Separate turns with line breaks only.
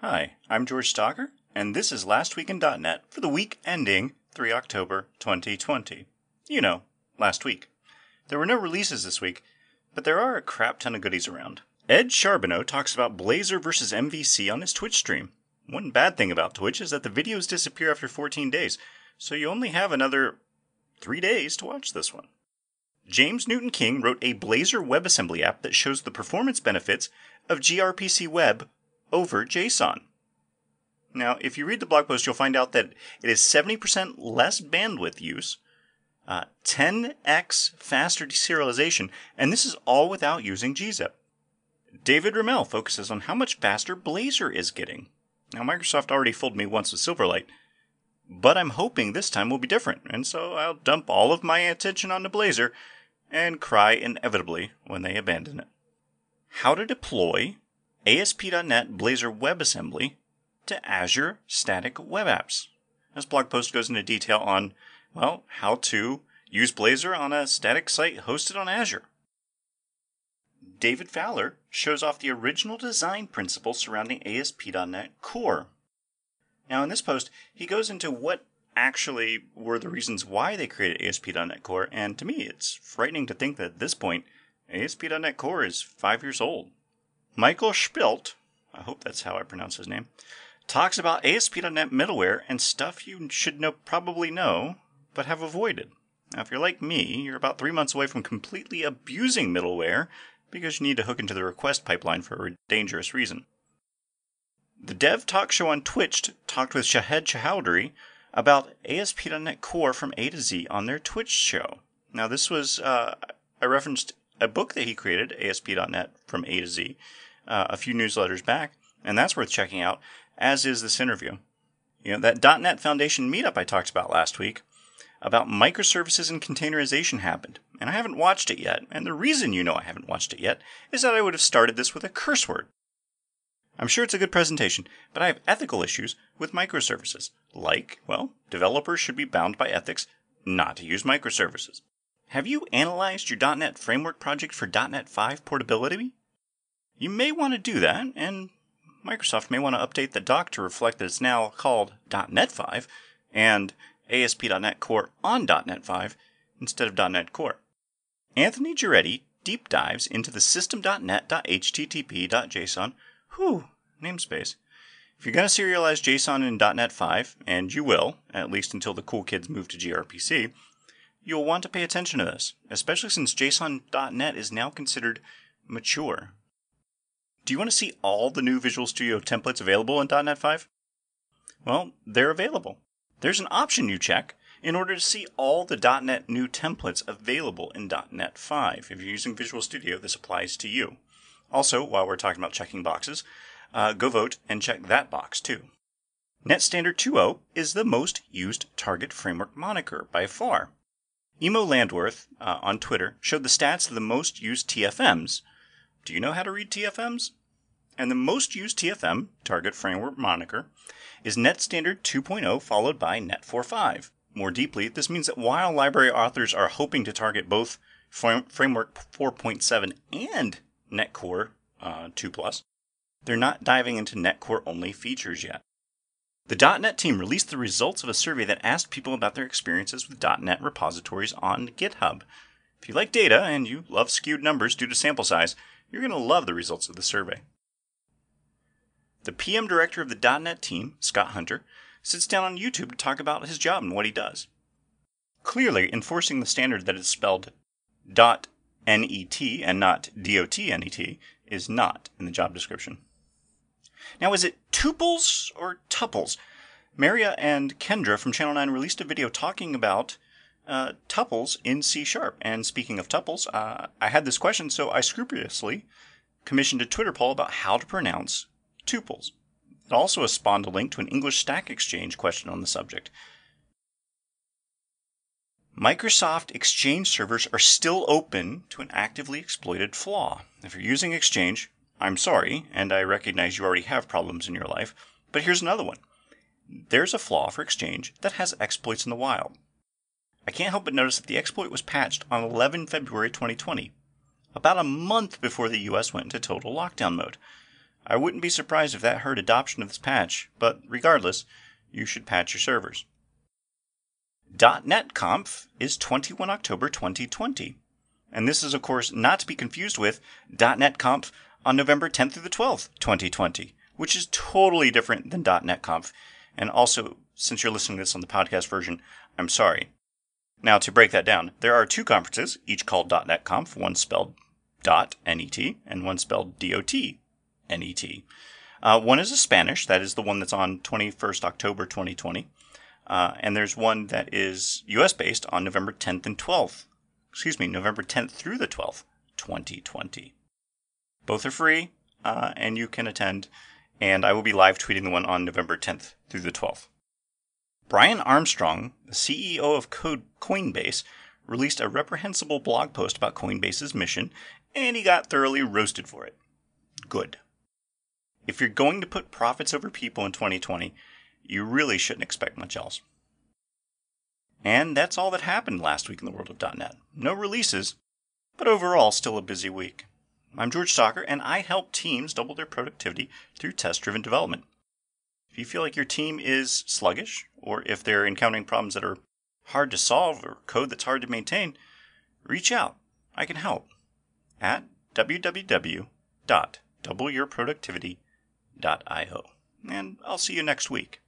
Hi, I'm George Stocker, and this is Last Week in .NET for the week ending 3 October 2020. You know, last week. There were no releases this week, but there are a crap ton of goodies around. Ed Charbonneau talks about Blazor versus MVC on his Twitch stream. One bad thing about Twitch is that the videos disappear after 14 days, so you only have another three days to watch this one. James Newton King wrote a Blazor WebAssembly app that shows the performance benefits of gRPC Web over JSON. Now, if you read the blog post, you'll find out that it is 70% less bandwidth use, uh, 10x faster deserialization, and this is all without using gzip. David Ramel focuses on how much faster Blazor is getting. Now, Microsoft already fooled me once with Silverlight, but I'm hoping this time will be different, and so I'll dump all of my attention onto Blazor and cry inevitably when they abandon it. How to deploy ASP.NET Blazor WebAssembly to Azure Static Web Apps. This blog post goes into detail on, well, how to use Blazor on a static site hosted on Azure. David Fowler shows off the original design principles surrounding ASP.NET Core. Now, in this post, he goes into what actually were the reasons why they created ASP.NET Core, and to me, it's frightening to think that at this point, ASP.NET Core is five years old. Michael Shpilt, I hope that's how I pronounce his name, talks about ASP.NET middleware and stuff you should know probably know, but have avoided. Now, if you're like me, you're about three months away from completely abusing middleware because you need to hook into the request pipeline for a dangerous reason. The Dev Talk Show on Twitch talked with Shahed Chowdhury about ASP.NET Core from A to Z on their Twitch show. Now, this was, uh, I referenced a book that he created, ASP.NET from A to Z, uh, a few newsletters back, and that's worth checking out, as is this interview. You know, that .NET Foundation meetup I talked about last week about microservices and containerization happened, and I haven't watched it yet, and the reason you know I haven't watched it yet is that I would have started this with a curse word. I'm sure it's a good presentation, but I have ethical issues with microservices. Like, well, developers should be bound by ethics not to use microservices. Have you analyzed your .NET Framework project for .NET 5 portability? You may want to do that, and Microsoft may want to update the doc to reflect that it's now called .NET 5 and ASP.NET Core on .NET 5 instead of .NET Core. Anthony Giretti deep dives into the system.net.http.json, whew, namespace. If you're going to serialize JSON in .NET 5, and you will, at least until the cool kids move to gRPC, you'll want to pay attention to this, especially since JSON.NET is now considered mature. Do you want to see all the new Visual Studio templates available in .NET 5? Well, they're available. There's an option you check in order to see all the .NET new templates available in .NET 5. If you're using Visual Studio, this applies to you. Also, while we're talking about checking boxes, uh, go vote and check that box too. NetStandard 2.0 is the most used target framework moniker by far. Immo Landwerth uh, on Twitter showed the stats of the most used TFMs. Do you know how to read TFMs? And the most used TFM, target framework moniker, is Net Standard 2.0 followed by Net 4.5. More deeply, this means that while library authors are hoping to target both Framework 4.7 and NetCore uh, 2 Plus, they're not diving into NetCore only features yet. The .NET team released the results of a survey that asked people about their experiences with .NET repositories on GitHub. If you like data and you love skewed numbers due to sample size, you're going to love the results of the survey. The PM director of the .NET team, Scott Hunter, sits down on YouTube to talk about his job and what he does. Clearly, enforcing the standard that it's spelled .net and not .dotnet is not in the job description. Now, is it tuples or tuples? Maria and Kendra from Channel 9 released a video talking about uh, tuples in C Sharp. And speaking of tuples, uh, I had this question, so I scrupulously commissioned a Twitter poll about how to pronounce tuples. It also spawned a link to an English Stack Exchange question on the subject. Microsoft Exchange servers are still open to an actively exploited flaw. If you're using Exchange, I'm sorry, and I recognize you already have problems in your life, but here's another one. There's a flaw for Exchange that has exploits in the wild. I can't help but notice that the exploit was patched on 11 February 2020, about a month before the US went into total lockdown mode. I wouldn't be surprised if that hurt adoption of this patch, but regardless, you should patch your servers. .NET Conf is 21 October 2020. And this is, of course, not to be confused with .NET Conf on November 10th through the 12th, 2020, which is totally different than .NET Conf. And also, since you're listening to this on the podcast version, I'm sorry. Now, to break that down, there are two conferences, each called .NET Conf, one spelled dot .net and one spelled .dot.net. Uh, one is a Spanish, that is the one that's on 21st October 2020. Uh, and there's one that is US based on November 10th and 12th. Excuse me, November 10th through the 12th, 2020. Both are free, uh, and you can attend. And I will be live tweeting the one on November 10th through the 12th. Brian Armstrong, the CEO of Coinbase, released a reprehensible blog post about Coinbase's mission, and he got thoroughly roasted for it. Good. If you're going to put profits over people in 2020, you really shouldn't expect much else. And that's all that happened last week in the world of .NET. No releases, but overall still a busy week. I'm George Stocker, and I help teams double their productivity through test-driven development. If you feel like your team is sluggish, or if they're encountering problems that are hard to solve or code that's hard to maintain, reach out. I can help at www.doubleyourproductivity.io. And I'll see you next week.